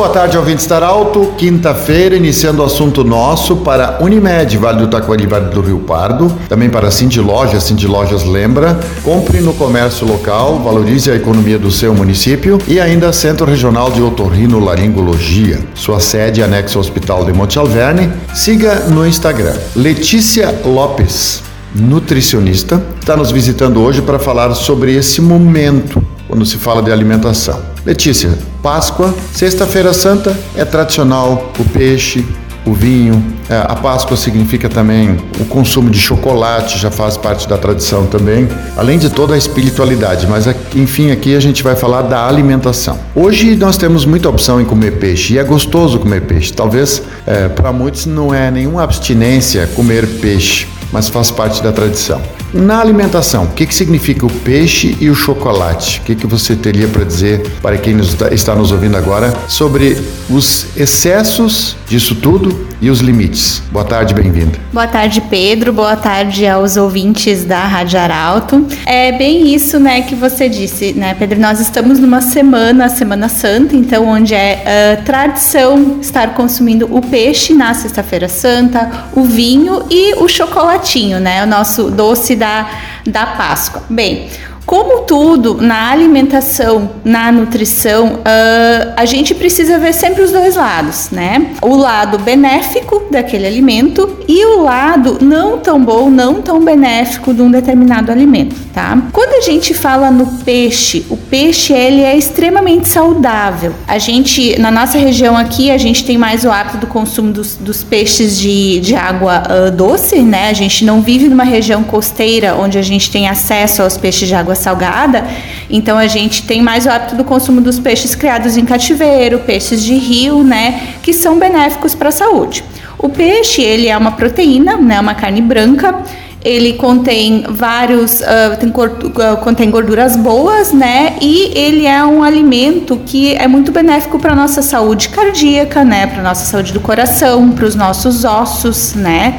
Boa tarde, ouvinte Estar Alto. Quinta-feira, iniciando o assunto nosso para Unimed, Vale do Taquari, Vale do Rio Pardo. Também para Cindy Lojas, Cindy Lojas lembra. Compre no comércio local, valorize a economia do seu município. E ainda Centro Regional de Otorrino Laringologia. Sua sede anexo ao Hospital de Monte Alverne. Siga no Instagram. Letícia Lopes, nutricionista, está nos visitando hoje para falar sobre esse momento quando se fala de alimentação. Letícia, Páscoa, Sexta-feira Santa é tradicional o peixe, o vinho. É, a Páscoa significa também o consumo de chocolate, já faz parte da tradição também, além de toda a espiritualidade. Mas enfim, aqui a gente vai falar da alimentação. Hoje nós temos muita opção em comer peixe e é gostoso comer peixe. Talvez é, para muitos não é nenhuma abstinência comer peixe, mas faz parte da tradição. Na alimentação, o que, que significa o peixe e o chocolate? O que, que você teria para dizer para quem nos está nos ouvindo agora sobre os excessos disso tudo e os limites? Boa tarde, bem-vinda. Boa tarde, Pedro. Boa tarde aos ouvintes da Rádio Arauto. É bem isso, né, que você disse, né, Pedro? Nós estamos numa semana, Semana Santa, então onde é uh, tradição estar consumindo o peixe na Sexta-feira Santa, o vinho e o chocolatinho, né? O nosso doce da, da Páscoa. Bem, como tudo na alimentação, na nutrição, uh, a gente precisa ver sempre os dois lados, né? O lado benéfico daquele alimento e o lado não tão bom, não tão benéfico de um determinado alimento, tá? Quando a gente fala no peixe, o peixe ele é extremamente saudável. A gente, na nossa região aqui, a gente tem mais o hábito do consumo dos, dos peixes de, de água uh, doce, né? A gente não vive numa região costeira onde a gente tem acesso aos peixes de água salgada, então a gente tem mais o hábito do consumo dos peixes criados em cativeiro, peixes de rio, né, que são benéficos para a saúde. O peixe, ele é uma proteína, né, uma carne branca, ele contém vários, uh, tem uh, contém gorduras boas, né? E ele é um alimento que é muito benéfico para nossa saúde cardíaca, né? Para nossa saúde do coração, para os nossos ossos, né?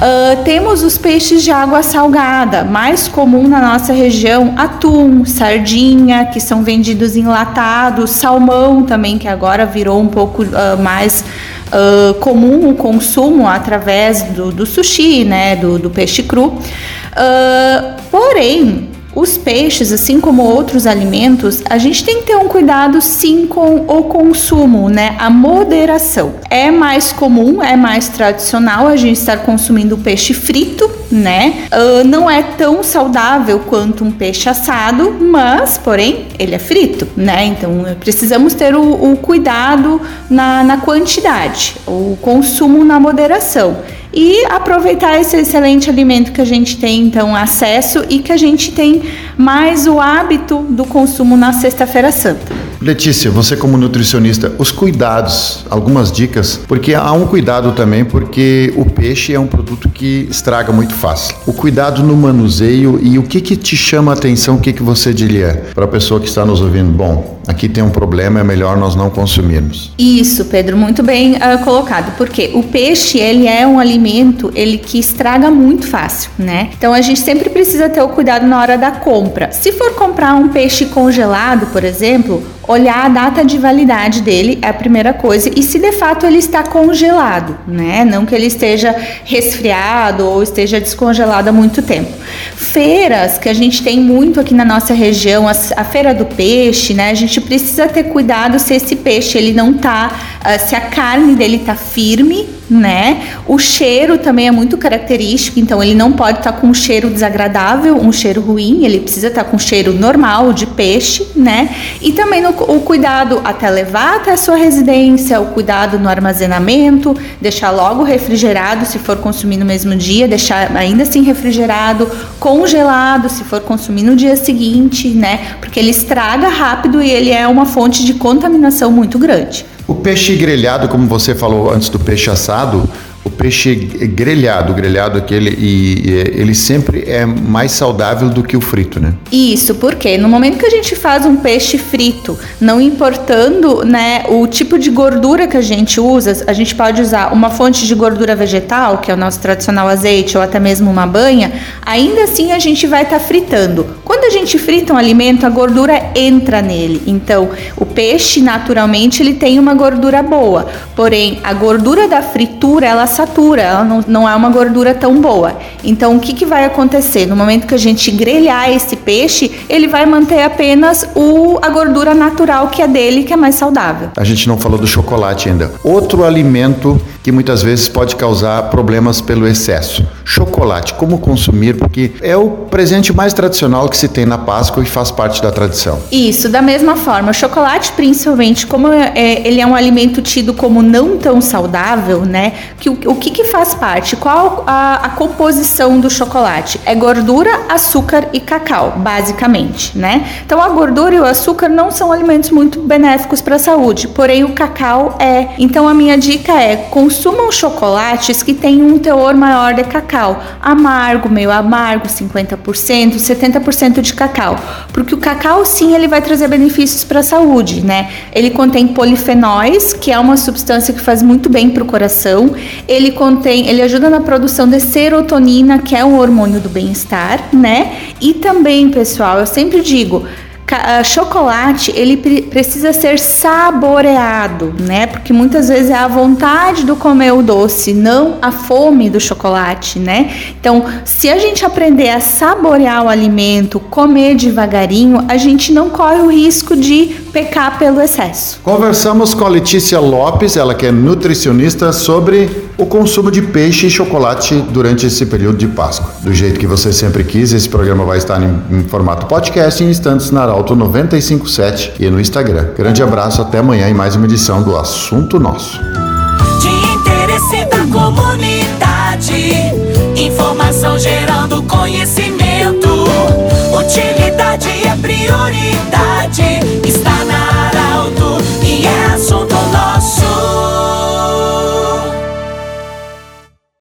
Uh, temos os peixes de água salgada, mais comum na nossa região, atum, sardinha, que são vendidos enlatados, salmão também, que agora virou um pouco mais uh, comum o consumo através do, do sushi, né, do, do peixe cru. Uh, porém, os peixes, assim como outros alimentos, a gente tem que ter um cuidado sim com o consumo, né? A moderação. É mais comum, é mais tradicional a gente estar consumindo peixe frito, né? Uh, não é tão saudável quanto um peixe assado, mas, porém, ele é frito, né? Então precisamos ter o, o cuidado na, na quantidade, o consumo na moderação e aproveitar esse excelente alimento que a gente tem então acesso e que a gente tem mais o hábito do consumo na Sexta-feira Santa. Letícia, você como nutricionista, os cuidados, algumas dicas, porque há um cuidado também, porque o peixe é um produto que estraga muito fácil. O cuidado no manuseio e o que que te chama a atenção, o que que você diria para a pessoa que está nos ouvindo? Bom, aqui tem um problema, é melhor nós não consumirmos. Isso, Pedro, muito bem uh, colocado, porque o peixe, ele é um alimento, ele que estraga muito fácil, né? Então a gente sempre precisa ter o cuidado na hora da compra. Se for comprar um peixe congelado, por exemplo, olhar a data de validade dele é a primeira coisa e se de fato ele está congelado, né? Não que ele esteja resfriado ou esteja descongelado há muito tempo. Feiras que a gente tem muito aqui na nossa região, a, a feira do peixe, né? A gente precisa ter cuidado se esse peixe ele não tá, uh, se a carne dele tá firme né? O cheiro também é muito característico, então ele não pode estar tá com um cheiro desagradável, um cheiro ruim, ele precisa estar tá com um cheiro normal de peixe, né? E também no, o cuidado até levar até a sua residência, o cuidado no armazenamento, deixar logo refrigerado se for consumir no mesmo dia, deixar ainda assim refrigerado, congelado se for consumir no dia seguinte, né? Porque ele estraga rápido e ele é uma fonte de contaminação muito grande. O peixe grelhado, como você falou antes do peixe assado, o peixe grelhado, grelhado aquele, e, e, ele sempre é mais saudável do que o frito, né? Isso, porque no momento que a gente faz um peixe frito, não importando né, o tipo de gordura que a gente usa, a gente pode usar uma fonte de gordura vegetal, que é o nosso tradicional azeite, ou até mesmo uma banha, ainda assim a gente vai estar tá fritando. Quando a gente frita um alimento, a gordura entra nele. Então, o peixe, naturalmente, ele tem uma gordura boa, porém, a gordura da fritura, ela satura, ela não, não é uma gordura tão boa. Então, o que, que vai acontecer? No momento que a gente grelhar esse peixe, ele vai manter apenas o, a gordura natural que é dele, que é mais saudável. A gente não falou do chocolate ainda. Outro alimento que muitas vezes pode causar problemas pelo excesso. Chocolate, como consumir? Porque é o presente mais tradicional que se tem na Páscoa e faz parte da tradição. Isso, da mesma forma, o chocolate, principalmente, como é, é ele é um alimento tido como não tão saudável, né? Que o, o que, que faz parte? Qual a, a composição do chocolate? É gordura, açúcar e cacau, basicamente, né? Então a gordura e o açúcar não são alimentos muito benéficos para a saúde, porém o cacau é. Então a minha dica é consumam chocolates que têm um teor maior de cacau, amargo, meio amargo, 50%, 70% de cacau, porque o cacau sim ele vai trazer benefícios para a saúde, né? Ele contém polifenóis, que é uma substância que faz muito bem para o coração. Ele contém, ele ajuda na produção de serotonina, que é um hormônio do bem-estar, né? E também, pessoal, eu sempre digo, chocolate ele precisa ser saboreado, né? Porque muitas vezes é a vontade do comer o doce, não a fome do chocolate, né? Então, se a gente aprender a saborear o alimento, comer devagarinho, a gente não corre o risco de pecar pelo excesso. Conversamos com a Letícia Lopes, ela que é nutricionista, sobre o consumo de peixe e chocolate durante esse período de Páscoa. Do jeito que você sempre quis, esse programa vai estar em, em formato podcast em instantes na Arauto 957 e no Instagram. Grande abraço, até amanhã em mais uma edição do Assunto Nosso. De interesse da comunidade, informação gerando conhecimento, utilidade é prioridade.